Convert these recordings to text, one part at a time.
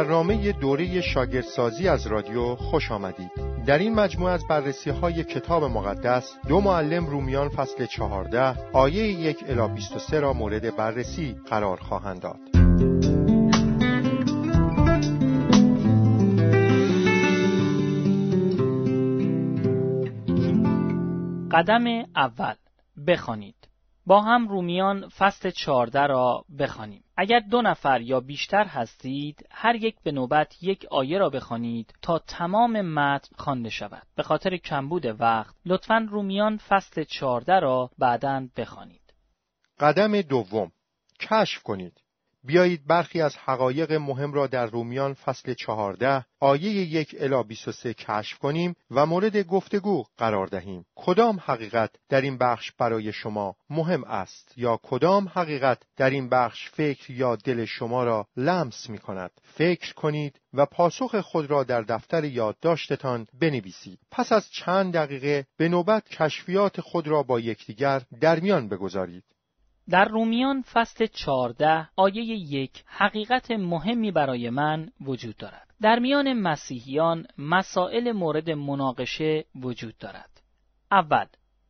برنامه دوره شاگردسازی از رادیو خوش آمدید. در این مجموعه از بررسی های کتاب مقدس دو معلم رومیان فصل 14 آیه یک الی 23 را مورد بررسی قرار خواهند داد. قدم اول. بخوانید. با هم رومیان فصل 14 را بخوانیم. اگر دو نفر یا بیشتر هستید هر یک به نوبت یک آیه را بخوانید تا تمام متن خوانده شود. به خاطر کمبود وقت لطفا رومیان فصل 14 را بعدا بخوانید. قدم دوم. کشف کنید. بیایید برخی از حقایق مهم را در رومیان فصل چهارده آیه یک الا 23 کشف کنیم و مورد گفتگو قرار دهیم. کدام حقیقت در این بخش برای شما مهم است یا کدام حقیقت در این بخش فکر یا دل شما را لمس می کند. فکر کنید و پاسخ خود را در دفتر یادداشتتان بنویسید. پس از چند دقیقه به نوبت کشفیات خود را با یکدیگر در میان بگذارید. در رومیان فصل 14 آیه یک حقیقت مهمی برای من وجود دارد. در میان مسیحیان مسائل مورد مناقشه وجود دارد. اول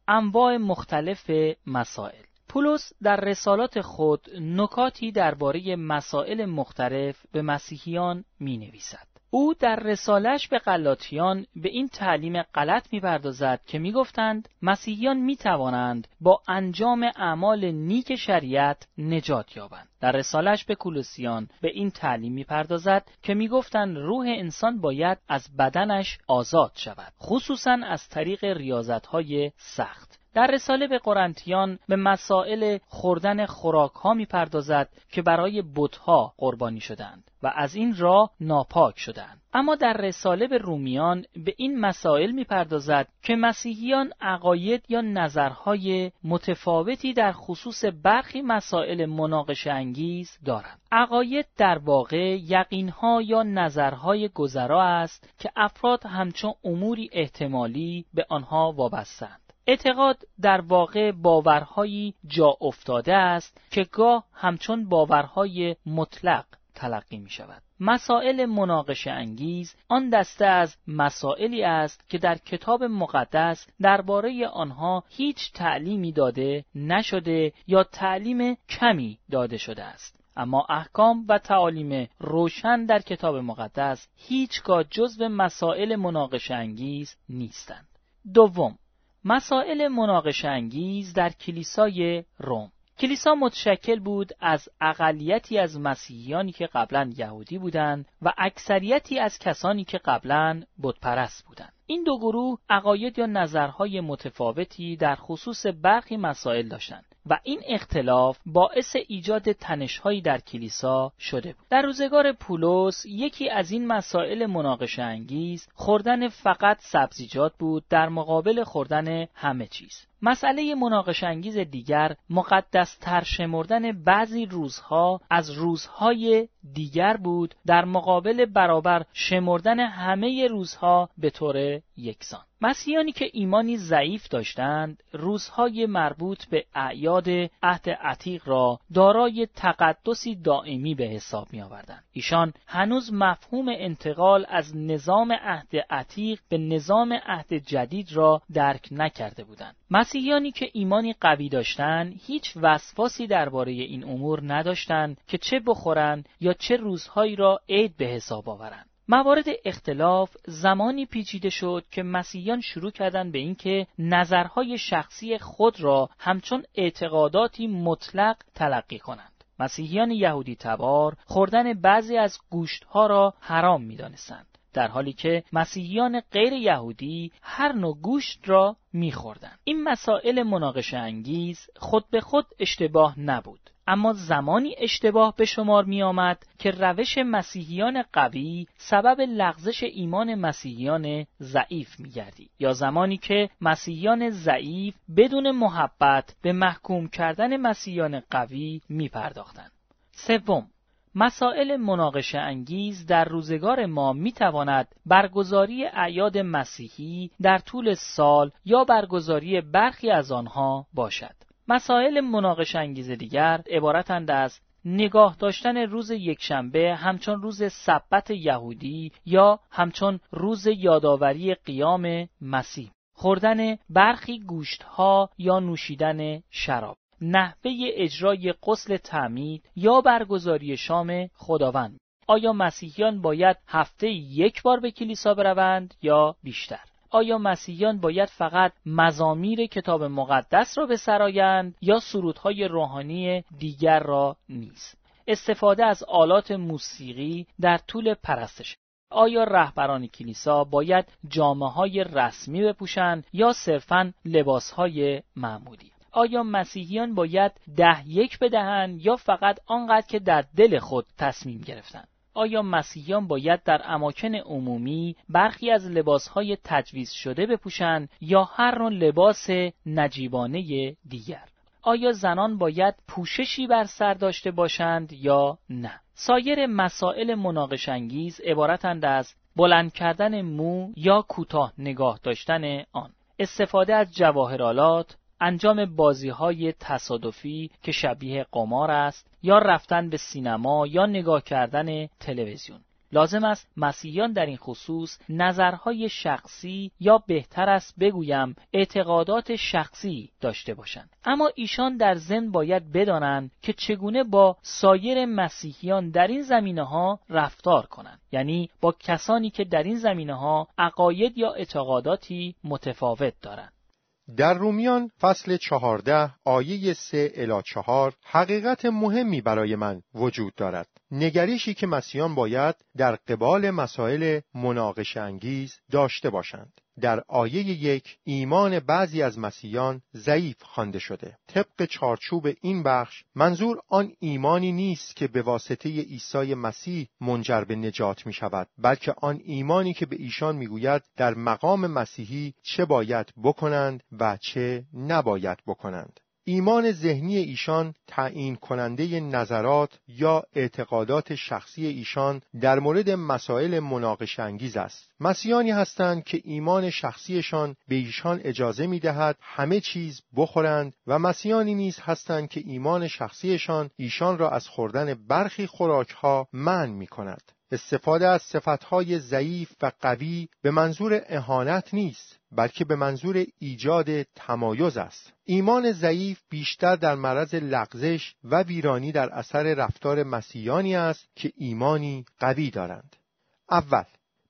انواع مختلف مسائل پولس در رسالات خود نکاتی درباره مسائل مختلف به مسیحیان می نویسد. او در رسالش به قلاتیان به این تعلیم غلط می‌پردازد که می‌گفتند مسیحیان می‌توانند با انجام اعمال نیک شریعت نجات یابند. در رسالش به کولوسیان به این تعلیم می‌پردازد که می‌گفتند روح انسان باید از بدنش آزاد شود خصوصا از طریق ریاضتهای سخت. در رساله به قرنتیان به مسائل خوردن خوراک ها می پردازد که برای بتها قربانی شدند و از این راه ناپاک شدند. اما در رساله به رومیان به این مسائل می پردازد که مسیحیان عقاید یا نظرهای متفاوتی در خصوص برخی مسائل مناقش انگیز دارند. عقاید در واقع یقینها یا نظرهای گذرا است که افراد همچون اموری احتمالی به آنها وابستند. اعتقاد در واقع باورهایی جا افتاده است که گاه همچون باورهای مطلق تلقی می شود. مسائل مناقش انگیز آن دسته از مسائلی است که در کتاب مقدس درباره آنها هیچ تعلیمی داده نشده یا تعلیم کمی داده شده است. اما احکام و تعالیم روشن در کتاب مقدس هیچگاه جزو مسائل مناقش انگیز نیستند. دوم مسائل مناقش انگیز در کلیسای روم. کلیسا متشکل بود از اقلیتی از مسیحیانی که قبلا یهودی بودند و اکثریتی از کسانی که قبلا بتپرست بودند. این دو گروه عقاید یا نظرهای متفاوتی در خصوص برخی مسائل داشتند و این اختلاف باعث ایجاد تنشهایی در کلیسا شده بود. در روزگار پولس یکی از این مسائل مناقش انگیز خوردن فقط سبزیجات بود در مقابل خوردن همه چیز. مسئله مناقش انگیز دیگر مقدس تر شمردن بعضی روزها از روزهای دیگر بود در مقابل برابر شمردن همه روزها به طور یکسان. مسیحیانی که ایمانی ضعیف داشتند روزهای مربوط به اعیاد عهد عتیق را دارای تقدسی دائمی به حساب می آوردند. ایشان هنوز مفهوم انتقال از نظام عهد عتیق به نظام عهد جدید را درک نکرده بودند. مسیحیانی که ایمانی قوی داشتند هیچ وسواسی درباره این امور نداشتند که چه بخورند یا چه روزهایی را عید به حساب آورند. موارد اختلاف زمانی پیچیده شد که مسیحیان شروع کردند به اینکه نظرهای شخصی خود را همچون اعتقاداتی مطلق تلقی کنند. مسیحیان یهودی تبار خوردن بعضی از گوشتها را حرام می‌دانستند. در حالی که مسیحیان غیر یهودی هر نوع گوشت را میخوردند. این مسائل مناقشه انگیز خود به خود اشتباه نبود. اما زمانی اشتباه به شمار می آمد که روش مسیحیان قوی سبب لغزش ایمان مسیحیان ضعیف می گردی. یا زمانی که مسیحیان ضعیف بدون محبت به محکوم کردن مسیحیان قوی می پرداختند. سوم مسائل مناقشه انگیز در روزگار ما می تواند برگزاری اعیاد مسیحی در طول سال یا برگزاری برخی از آنها باشد. مسائل مناقش انگیز دیگر عبارتند از نگاه داشتن روز یکشنبه همچون روز سبت یهودی یا همچون روز یادآوری قیام مسیح. خوردن برخی گوشتها یا نوشیدن شراب. نحوه اجرای قسل تعمید یا برگزاری شام خداوند. آیا مسیحیان باید هفته یک بار به کلیسا بروند یا بیشتر؟ آیا مسیحیان باید فقط مزامیر کتاب مقدس را بسرایند یا سرودهای روحانی دیگر را نیز استفاده از آلات موسیقی در طول پرستش. آیا رهبران کلیسا باید جامعه های رسمی بپوشند یا صرفا لباس های معمولی؟ آیا مسیحیان باید ده یک بدهند یا فقط آنقدر که در دل خود تصمیم گرفتند؟ آیا مسیحیان باید در اماکن عمومی برخی از لباسهای تجویز شده بپوشند یا هر نوع لباس نجیبانه دیگر؟ آیا زنان باید پوششی بر سر داشته باشند یا نه؟ سایر مسائل مناقشانگیز عبارتند از بلند کردن مو یا کوتاه نگاه داشتن آن. استفاده از جواهرالات انجام بازی های تصادفی که شبیه قمار است یا رفتن به سینما یا نگاه کردن تلویزیون. لازم است مسیحیان در این خصوص نظرهای شخصی یا بهتر است بگویم اعتقادات شخصی داشته باشند. اما ایشان در ضمن باید بدانند که چگونه با سایر مسیحیان در این زمینه ها رفتار کنند. یعنی با کسانی که در این زمینه ها عقاید یا اعتقاداتی متفاوت دارند. در رومیان فصل چهارده آیه سه الا چهار حقیقت مهمی برای من وجود دارد. نگریشی که مسیحیان باید در قبال مسائل مناقش انگیز داشته باشند. در آیه یک ایمان بعضی از مسیحیان ضعیف خوانده شده. طبق چارچوب این بخش منظور آن ایمانی نیست که به واسطه عیسی مسیح منجر به نجات می شود بلکه آن ایمانی که به ایشان می‌گوید در مقام مسیحی چه باید بکنند و چه نباید بکنند. ایمان ذهنی ایشان تعیین کننده نظرات یا اعتقادات شخصی ایشان در مورد مسائل مناقش انگیز است. مسیحانی هستند که ایمان شخصیشان به ایشان اجازه می دهد همه چیز بخورند و مسیحانی نیز هستند که ایمان شخصیشان ایشان را از خوردن برخی خوراکها من می کند. استفاده از صفتهای ضعیف و قوی به منظور اهانت نیست بلکه به منظور ایجاد تمایز است. ایمان ضعیف بیشتر در معرض لغزش و ویرانی در اثر رفتار مسیحیانی است که ایمانی قوی دارند. اول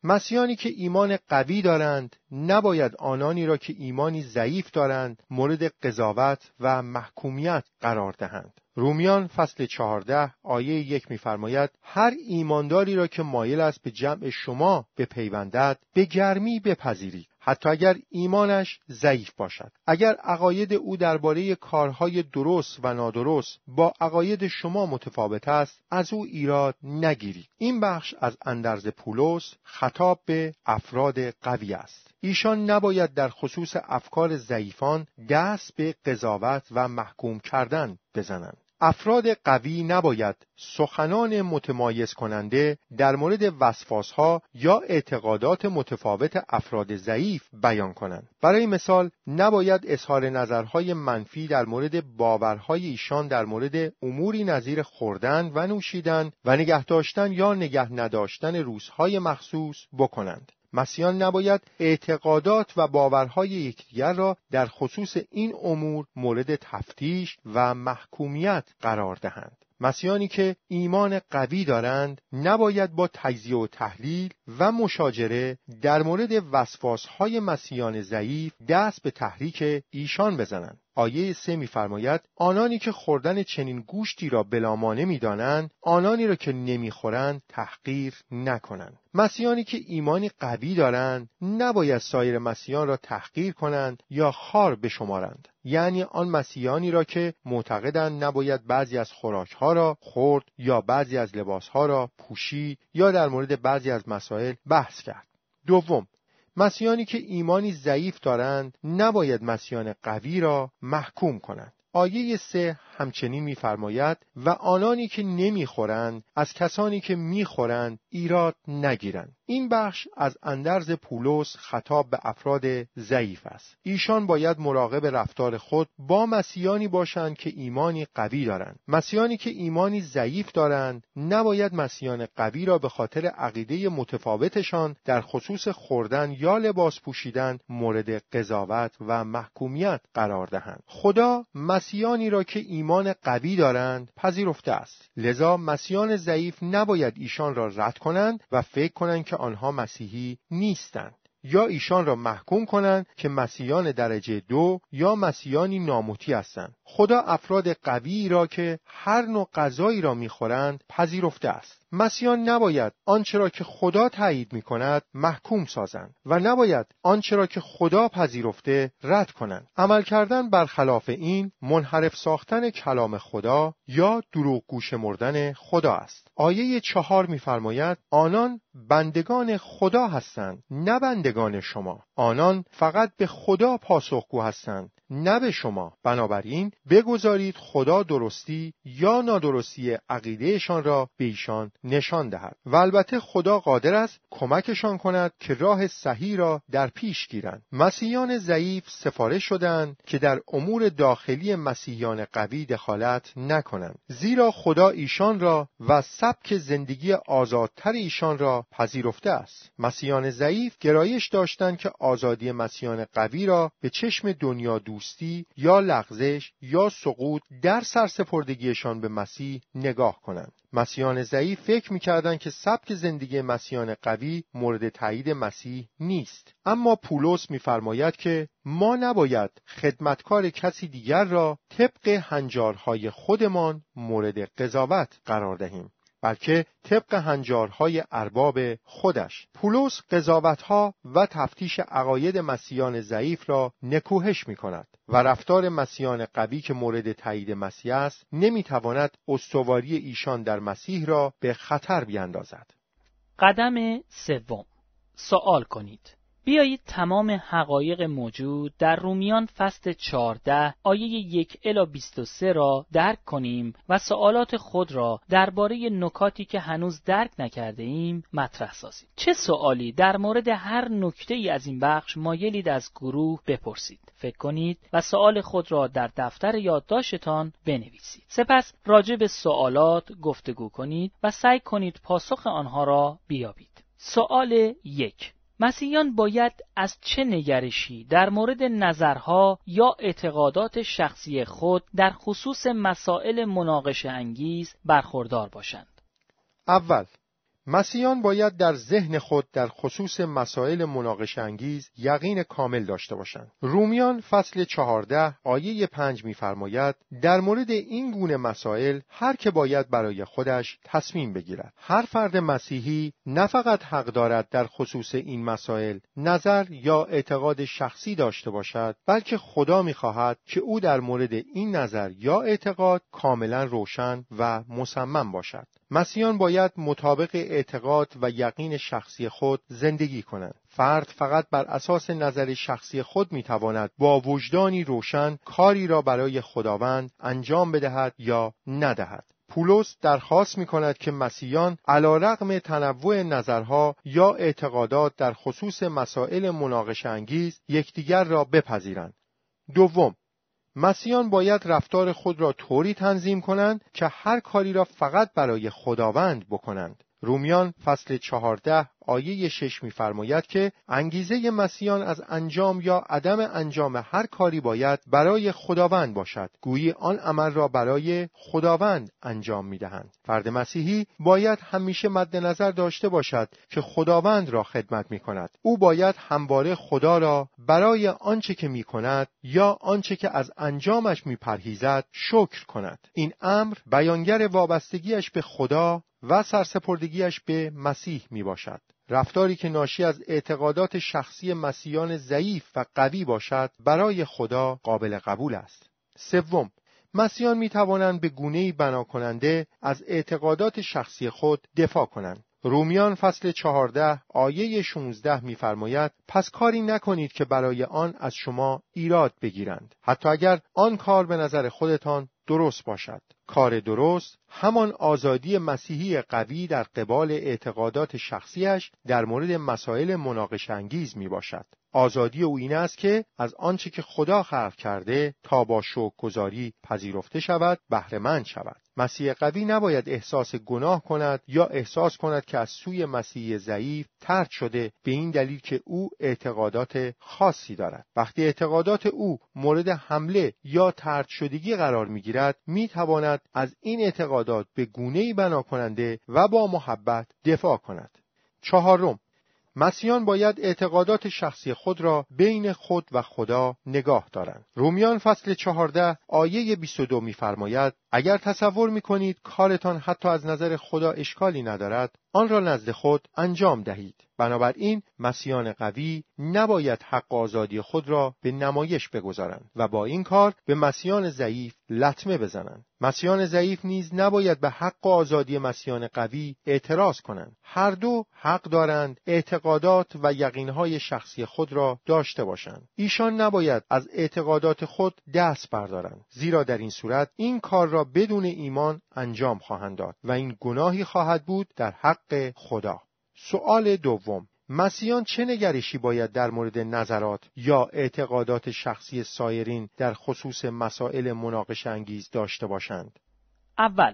مسیحیانی که ایمان قوی دارند نباید آنانی را که ایمانی ضعیف دارند مورد قضاوت و محکومیت قرار دهند. رومیان فصل چهارده آیه یک میفرماید هر ایمانداری را که مایل است به جمع شما بپیوندد به گرمی بپذیرید. حتی اگر ایمانش ضعیف باشد. اگر عقاید او درباره کارهای درست و نادرست با عقاید شما متفاوت است از او ایراد نگیرید. این بخش از اندرز پولس خطاب به افراد قوی است. ایشان نباید در خصوص افکار ضعیفان دست به قضاوت و محکوم کردن بزنند. افراد قوی نباید سخنان متمایز کننده در مورد وسواسها یا اعتقادات متفاوت افراد ضعیف بیان کنند. برای مثال نباید اظهار نظرهای منفی در مورد باورهای ایشان در مورد اموری نظیر خوردن و نوشیدن و نگه داشتن یا نگه نداشتن روزهای مخصوص بکنند. مسیحیان نباید اعتقادات و باورهای یکدیگر را در خصوص این امور مورد تفتیش و محکومیت قرار دهند. مسیحیانی که ایمان قوی دارند نباید با تجزیه و تحلیل و مشاجره در مورد وسواسهای مسیحیان ضعیف دست به تحریک ایشان بزنند آیه سه میفرماید آنانی که خوردن چنین گوشتی را بلامانه می‌دانند آنانی را که نمی‌خورند تحقیر نکنند. مسیحانی که ایمانی قوی دارند نباید سایر مسیحیان را تحقیر کنند یا خار بشمارند. یعنی آن مسیحیانی را که معتقدند نباید بعضی از خوراکها را خورد یا بعضی از لباسها را پوشید یا در مورد بعضی از مسائل بحث کرد. دوم مسیحانی که ایمانی ضعیف دارند نباید مسیحیان قوی را محکوم کنند. آیه سه همچنین میفرماید و آنانی که نمی‌خورند از کسانی که می‌خورند ایراد نگیرند. این بخش از اندرز پولس خطاب به افراد ضعیف است. ایشان باید مراقب رفتار خود با مسیحیانی باشند که ایمانی قوی دارند. مسیحیانی که ایمانی ضعیف دارند نباید مسیحیان قوی را به خاطر عقیده متفاوتشان در خصوص خوردن یا لباس پوشیدن مورد قضاوت و محکومیت قرار دهند. خدا مسیحیانی را که ایمان قوی دارند پذیرفته است. لذا مسیحیان ضعیف نباید ایشان را رد کنند و فکر کنند که آنها مسیحی نیستند یا ایشان را محکوم کنند که مسیحیان درجه دو یا مسیحیانی ناموتی هستند. خدا افراد قوی را که هر نوع غذایی را می‌خورند پذیرفته است. مسیحیان نباید آنچه را که خدا تایید می کند محکوم سازند و نباید آنچه را که خدا پذیرفته رد کنند. عمل کردن برخلاف این منحرف ساختن کلام خدا یا دروغ گوش مردن خدا است. آیه چهار میفرماید آنان بندگان خدا هستند نه بندگان شما. آنان فقط به خدا پاسخگو هستند. نه به شما. بنابراین بگذارید خدا درستی یا نادرستی عقیدهشان را به ایشان نشان دهد. و البته خدا قادر است کمکشان کند که راه صحیح را در پیش گیرند. مسیحیان ضعیف سفارش شدند که در امور داخلی مسیحیان قوی دخالت نکنند. زیرا خدا ایشان را و سبک زندگی آزادتر ایشان را پذیرفته است. مسیحیان ضعیف گرایش داشتند که آزادی مسیحیان قوی را به چشم دنیا دوستی یا لغزش یا سقوط در سرسپردگیشان به مسیح نگاه کنند. مسیحیان ضعیف فکر می‌کردند که سبک زندگی مسیحیان قوی مورد تایید مسیح نیست. اما پولس میفرماید که ما نباید خدمتکار کسی دیگر را طبق هنجارهای خودمان مورد قضاوت قرار دهیم. بلکه طبق هنجارهای ارباب خودش. پولس قضاوتها و تفتیش عقاید مسیحیان ضعیف را نکوهش می کند و رفتار مسیحیان قوی که مورد تایید مسیح است نمی‌تواند استواری ایشان در مسیح را به خطر بیاندازد. قدم سوم. سوال کنید. بیایید تمام حقایق موجود در رومیان فصل 14 آیه 1 الی 23 را درک کنیم و سوالات خود را درباره نکاتی که هنوز درک نکرده ایم مطرح سازیم. چه سوالی در مورد هر نکته ای از این بخش مایلید از گروه بپرسید. فکر کنید و سوال خود را در دفتر یادداشتان بنویسید. سپس راجع به سوالات گفتگو کنید و سعی کنید پاسخ آنها را بیابید. سوال یک مسیحیان باید از چه نگرشی در مورد نظرها یا اعتقادات شخصی خود در خصوص مسائل مناقشه انگیز برخوردار باشند؟ اول مسیحیان باید در ذهن خود در خصوص مسائل مناقش انگیز یقین کامل داشته باشند. رومیان فصل چهارده آیه پنج میفرماید در مورد این گونه مسائل هر که باید برای خودش تصمیم بگیرد. هر فرد مسیحی نه فقط حق دارد در خصوص این مسائل نظر یا اعتقاد شخصی داشته باشد بلکه خدا می‌خواهد که او در مورد این نظر یا اعتقاد کاملا روشن و مصمم باشد. مسیحیان باید مطابق اعتقاد و یقین شخصی خود زندگی کنند. فرد فقط بر اساس نظر شخصی خود می‌تواند با وجدانی روشن کاری را برای خداوند انجام بدهد یا ندهد. پولس درخواست می کند که مسیحیان علا رقم تنوع نظرها یا اعتقادات در خصوص مسائل مناقش انگیز یکدیگر را بپذیرند. دوم، مسیحیان باید رفتار خود را طوری تنظیم کنند که هر کاری را فقط برای خداوند بکنند. رومیان فصل چهارده آیه شش میفرماید که انگیزه مسیحیان از انجام یا عدم انجام هر کاری باید برای خداوند باشد. گویی آن عمل را برای خداوند انجام می‌دهند. فرد مسیحی باید همیشه مد نظر داشته باشد که خداوند را خدمت می کند او باید همواره خدا را برای آنچه که می کند یا آنچه که از انجامش می پرهیزد شکر کند. این امر بیانگر وابستگیش به خدا و سرسپردگیش به مسیح می باشد. رفتاری که ناشی از اعتقادات شخصی مسیحیان ضعیف و قوی باشد برای خدا قابل قبول است. سوم مسیحیان می توانند به گونه‌ای بنا کننده از اعتقادات شخصی خود دفاع کنند. رومیان فصل چهارده آیه 16 میفرماید پس کاری نکنید که برای آن از شما ایراد بگیرند حتی اگر آن کار به نظر خودتان درست باشد کار درست همان آزادی مسیحی قوی در قبال اعتقادات شخصیش در مورد مسائل مناقش انگیز می باشد. آزادی او این است که از آنچه که خدا خلق کرده تا با شوک گذاری پذیرفته شود بهرهمند شود مسیح قوی نباید احساس گناه کند یا احساس کند که از سوی مسیح ضعیف ترد شده به این دلیل که او اعتقادات خاصی دارد وقتی اعتقادات او مورد حمله یا ترد شدگی قرار می‌گیرد می‌تواند از این اعتقادات به گونه‌ای بنا کننده و با محبت دفاع کند چهارم مسیحیان باید اعتقادات شخصی خود را بین خود و خدا نگاه دارند. رومیان فصل چهارده آیه 22 می‌فرماید اگر تصور می‌کنید کارتان حتی از نظر خدا اشکالی ندارد آن را نزد خود انجام دهید. بنابراین مسیحیان قوی نباید حق آزادی خود را به نمایش بگذارند و با این کار به مسیحیان ضعیف لطمه بزنند. مسیحیان ضعیف نیز نباید به حق آزادی مسیحیان قوی اعتراض کنند. هر دو حق دارند اعتقادات و یقینهای شخصی خود را داشته باشند. ایشان نباید از اعتقادات خود دست بردارند. زیرا در این صورت این کار را بدون ایمان انجام خواهند داد و این گناهی خواهد بود در حق خدا سؤال دوم مسیحیان چه نگرشی باید در مورد نظرات یا اعتقادات شخصی سایرین در خصوص مسائل مناقش انگیز داشته باشند؟ اول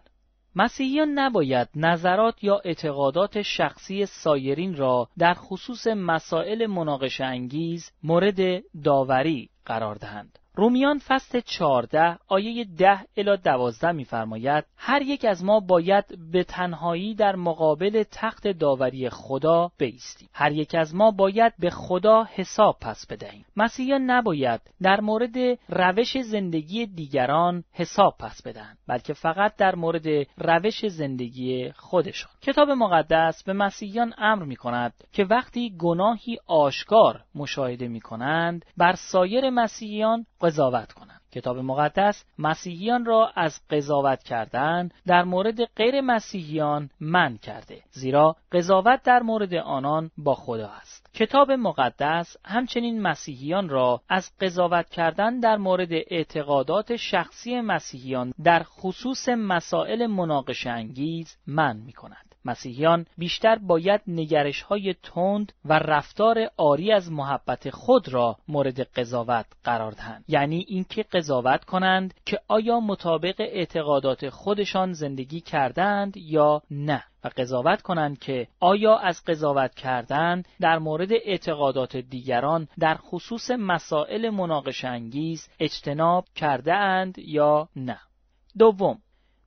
مسیحیان نباید نظرات یا اعتقادات شخصی سایرین را در خصوص مسائل مناقش انگیز مورد داوری قرار دهند. رومیان فصل 14 آیه 10 الی 12 می‌فرماید هر یک از ما باید به تنهایی در مقابل تخت داوری خدا بایستیم هر یک از ما باید به خدا حساب پس بدهیم. مسیحیان نباید در مورد روش زندگی دیگران حساب پس بدهند بلکه فقط در مورد روش زندگی خودشان. کتاب مقدس به مسیحیان امر می کند که وقتی گناهی آشکار مشاهده می کنند بر سایر مسیحیان قضاوت کنند کتاب مقدس مسیحیان را از قضاوت کردن در مورد غیر مسیحیان من کرده زیرا قضاوت در مورد آنان با خدا است کتاب مقدس همچنین مسیحیان را از قضاوت کردن در مورد اعتقادات شخصی مسیحیان در خصوص مسائل مناقشه انگیز من می کند. مسیحیان بیشتر باید نگرش های تند و رفتار آری از محبت خود را مورد قضاوت قرار دهند. یعنی اینکه قضاوت کنند که آیا مطابق اعتقادات خودشان زندگی کردند یا نه. و قضاوت کنند که آیا از قضاوت کردن در مورد اعتقادات دیگران در خصوص مسائل مناقش انگیز اجتناب کرده اند یا نه. دوم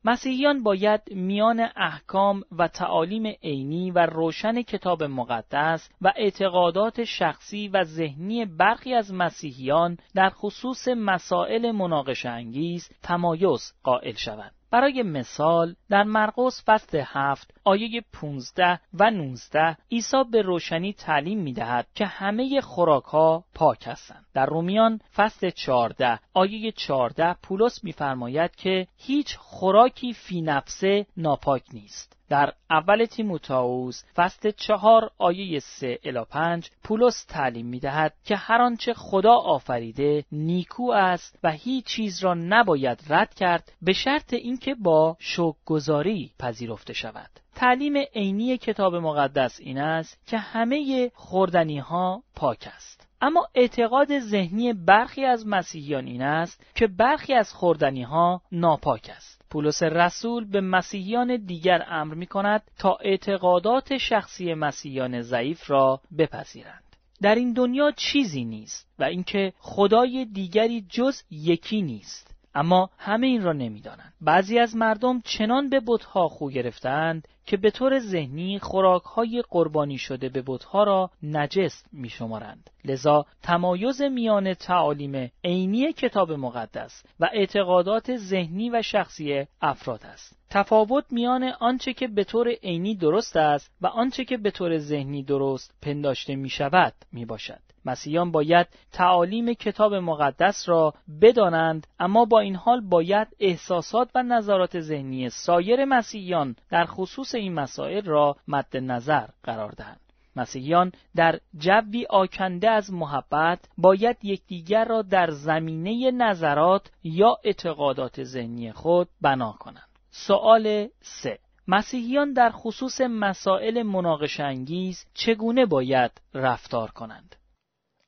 مسیحیان باید میان احکام و تعالیم عینی و روشن کتاب مقدس و اعتقادات شخصی و ذهنی برخی از مسیحیان در خصوص مسائل مناقش انگیز تمایز قائل شوند. برای مثال در مرقس فصل هفت آیه 15 و 19 عیسی به روشنی تعلیم می دهد که همه خوراک ها پاک هستند. در رومیان فصل 14 آیه 14 پولس میفرماید که هیچ خوراکی فی نفسه ناپاک نیست. در اول تیموتائوس فصل چهار آیه سه الی پنج پولس تعلیم می دهد که هر آنچه خدا آفریده نیکو است و هیچ چیز را نباید رد کرد به شرط اینکه با گذاری پذیرفته شود. تعلیم عینی کتاب مقدس این است که همه خوردنی ها پاک است. اما اعتقاد ذهنی برخی از مسیحیان این است که برخی از خوردنی ها ناپاک است. پولس رسول به مسیحیان دیگر امر می کند تا اعتقادات شخصی مسیحیان ضعیف را بپذیرند. در این دنیا چیزی نیست و اینکه خدای دیگری جز یکی نیست اما همه این را نمی‌دانند بعضی از مردم چنان به بتها خو گرفتند که به طور ذهنی خوراکهای قربانی شده به بتها را نجس می شمارند. لذا تمایز میان تعالیم عینی کتاب مقدس و اعتقادات ذهنی و شخصی افراد است. تفاوت میان آنچه که به طور عینی درست است و آنچه که به طور ذهنی درست پنداشته می شود می باشد. مسیحیان باید تعالیم کتاب مقدس را بدانند اما با این حال باید احساسات و نظرات ذهنی سایر مسیحیان در خصوص این مسائل را مد نظر قرار دهند مسیحیان در جوی آکنده از محبت باید یکدیگر را در زمینه نظرات یا اعتقادات ذهنی خود بنا کنند. سوال 3 مسیحیان در خصوص مسائل مناقش انگیز چگونه باید رفتار کنند؟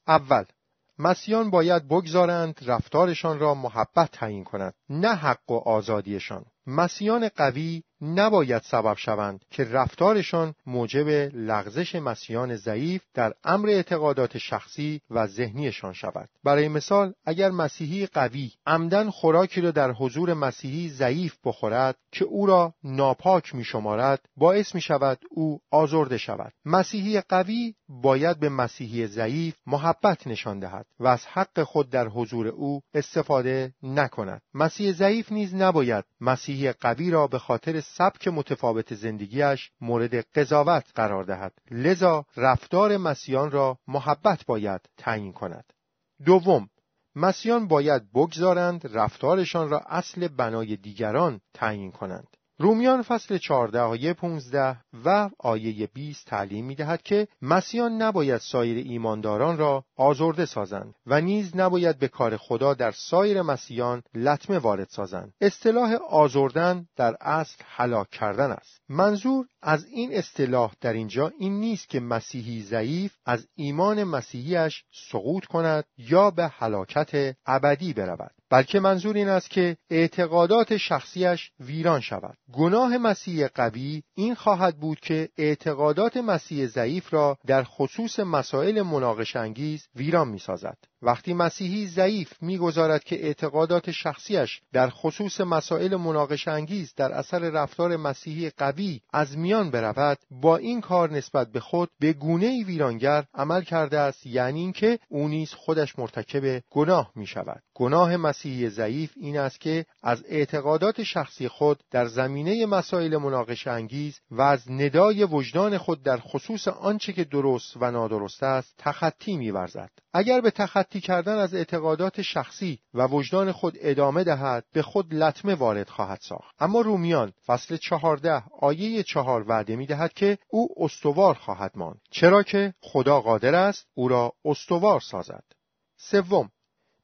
اول مسیحیان باید بگذارند رفتارشان را محبت تعیین کند نه حق و آزادیشان. مسیحیان قوی نباید سبب شوند که رفتارشان موجب لغزش مسیحیان ضعیف در امر اعتقادات شخصی و ذهنیشان شود. برای مثال اگر مسیحی قوی عمدن خوراکی را در حضور مسیحی ضعیف بخورد که او را ناپاک می شمارد باعث می شود او آزرده شود. مسیحی قوی باید به مسیحی ضعیف محبت نشان دهد و از حق خود در حضور او استفاده نکند. مسیح ضعیف نیز نباید مسیحی قوی را به خاطر سبک متفاوت زندگیش مورد قضاوت قرار دهد. لذا رفتار مسیحیان را محبت باید تعیین کند. دوم مسیحیان باید بگذارند رفتارشان را اصل بنای دیگران تعیین کنند. رومیان فصل 14 آیه 15 و آیه 20 تعلیم می دهد که مسیحیان نباید سایر ایمانداران را آزرده سازند و نیز نباید به کار خدا در سایر مسیحیان لطمه وارد سازند. اصطلاح آزردن در اصل هلاک کردن است. منظور از این اصطلاح در اینجا این نیست که مسیحی ضعیف از ایمان مسیحیش سقوط کند یا به هلاکت ابدی برود بلکه منظور این است که اعتقادات شخصیش ویران شود گناه مسیح قوی این خواهد بود که اعتقادات مسیح ضعیف را در خصوص مسائل مناقش انگیز ویران می سازد. وقتی مسیحی ضعیف می‌گذارد که اعتقادات شخصیش در خصوص مسائل مناقش انگیز در اثر رفتار مسیحی قوی از میان برود با این کار نسبت به خود به گونه ویرانگر عمل کرده است یعنی اینکه او نیز خودش مرتکب گناه می شود گناه مسیحی ضعیف این است که از اعتقادات شخصی خود در زمینه مسائل مناقش انگیز و از ندای وجدان خود در خصوص آنچه که درست و نادرست است تخطی میورزد. اگر به تخطی کردن از اعتقادات شخصی و وجدان خود ادامه دهد به خود لطمه وارد خواهد ساخت. اما رومیان فصل چهارده آیه چهار وعده می دهد که او استوار خواهد ماند. چرا که خدا قادر است او را استوار سازد. سوم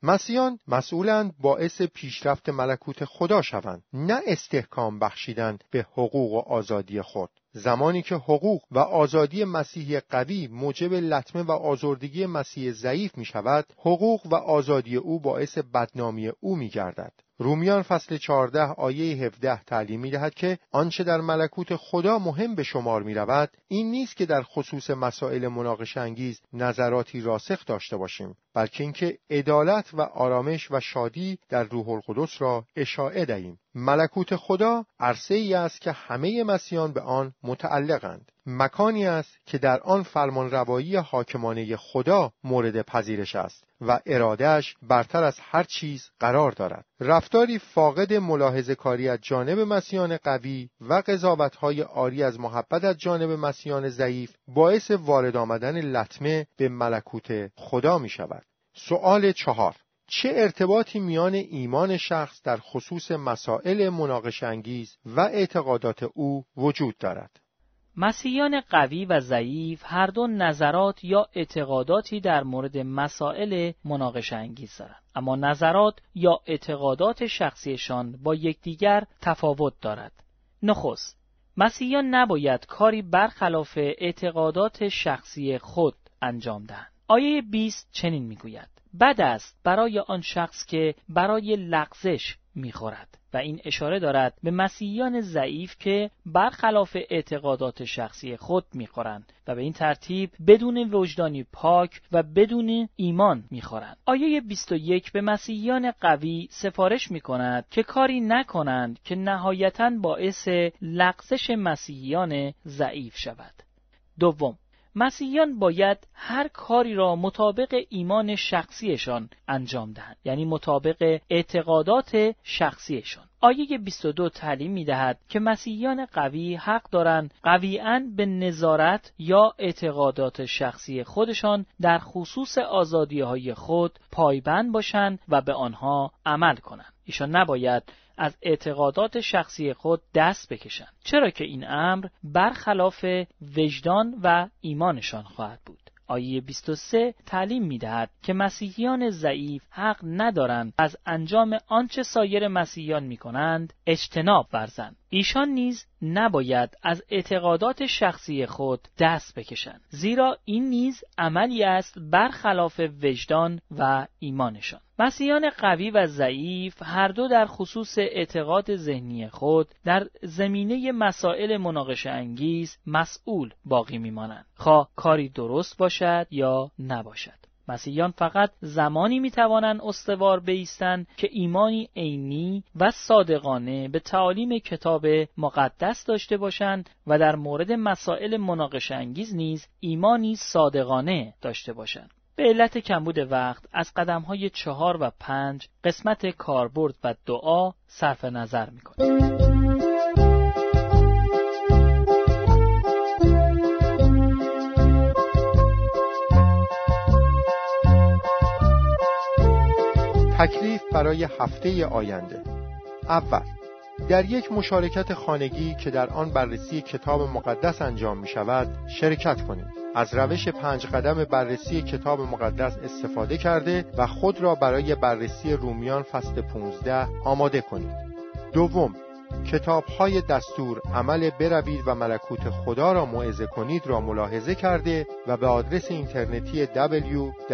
مسیحیان مسئولند باعث پیشرفت ملکوت خدا شوند نه استحکام بخشیدن به حقوق و آزادی خود. زمانی که حقوق و آزادی مسیحی قوی موجب لطمه و آزردگی مسیح ضعیف می شود حقوق و آزادی او باعث بدنامی او می گردد رومیان فصل 14 آیه 17 تعلیم می دهد که آنچه در ملکوت خدا مهم به شمار می رود این نیست که در خصوص مسائل مناقش انگیز نظراتی راسخ داشته باشیم بلکه اینکه عدالت و آرامش و شادی در روح القدس را اشاعه دهیم. ملکوت خدا عرصه ای است که همه مسیحیان به آن متعلقند. مکانی است که در آن فرمان روایی حاکمانه خدا مورد پذیرش است و ارادهش برتر از هر چیز قرار دارد. رفتاری فاقد ملاحظه کاری از جانب مسیحیان قوی و قضاوتهای آری از محبت از جانب مسیحیان ضعیف باعث وارد آمدن لطمه به ملکوت خدا می شود سؤال چهار. چه ارتباطی میان ایمان شخص در خصوص مسائل مناقش انگیز و اعتقادات او وجود دارد؟ مسیحیان قوی و ضعیف هر دو نظرات یا اعتقاداتی در مورد مسائل مناقش انگیز دارند. اما نظرات یا اعتقادات شخصیشان با یکدیگر تفاوت دارد. نخست مسیحیان نباید کاری برخلاف اعتقادات شخصی خود انجام دهند. آیه 20 چنین می‌گوید. بد است برای آن شخص که برای لغزش می‌خورد و این اشاره دارد به مسیحیان ضعیف که برخلاف اعتقادات شخصی خود می‌خورند و به این ترتیب بدون وجدانی پاک و بدون ایمان می‌خورند. آیه 21 به مسیحیان قوی سفارش می کند که کاری نکنند که نهایتا باعث لغزش مسیحیان ضعیف شود. دوم مسیحیان باید هر کاری را مطابق ایمان شخصیشان انجام دهند. یعنی مطابق اعتقادات شخصیشان. آیه 22 تعلیم می دهد که مسیحیان قوی حق دارند قویان به نظارت یا اعتقادات شخصی خودشان در خصوص آزادی های خود پایبند باشند و به آنها عمل کنند. ایشان نباید از اعتقادات شخصی خود دست بکشند چرا که این امر برخلاف وجدان و ایمانشان خواهد بود آیه 23 تعلیم می دهد که مسیحیان ضعیف حق ندارند از انجام آنچه سایر مسیحیان می کنند اجتناب ورزند. ایشان نیز نباید از اعتقادات شخصی خود دست بکشند زیرا این نیز عملی است برخلاف وجدان و ایمانشان. مسیحیان قوی و ضعیف هر دو در خصوص اعتقاد ذهنی خود در زمینه مسائل مناقشه انگیز مسئول باقی میمانند خواه کاری درست باشد یا نباشد. مسیحیان فقط زمانی می توانند استوار بیستند که ایمانی عینی و صادقانه به تعالیم کتاب مقدس داشته باشند و در مورد مسائل مناقشه انگیز نیز ایمانی صادقانه داشته باشند. به علت کمبود وقت از قدم های چهار و پنج قسمت کاربرد و دعا صرف نظر می تکلیف برای هفته آینده اول در یک مشارکت خانگی که در آن بررسی کتاب مقدس انجام می شود شرکت کنید از روش پنج قدم بررسی کتاب مقدس استفاده کرده و خود را برای بررسی رومیان فصل 15 آماده کنید دوم کتاب های دستور عمل بروید و ملکوت خدا را موعظه کنید را ملاحظه کرده و به آدرس اینترنتی www.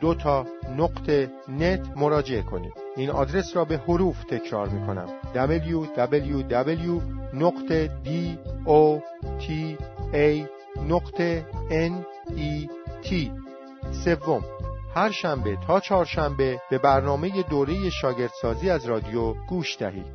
دو تا نقطه نت مراجعه کنید. این آدرس را به حروف تکرار می کنم www نقطه d o t a نقطه n e t سوم هر شنبه تا چهارشنبه به برنامه دوره شاگردسازی از رادیو گوش دهید.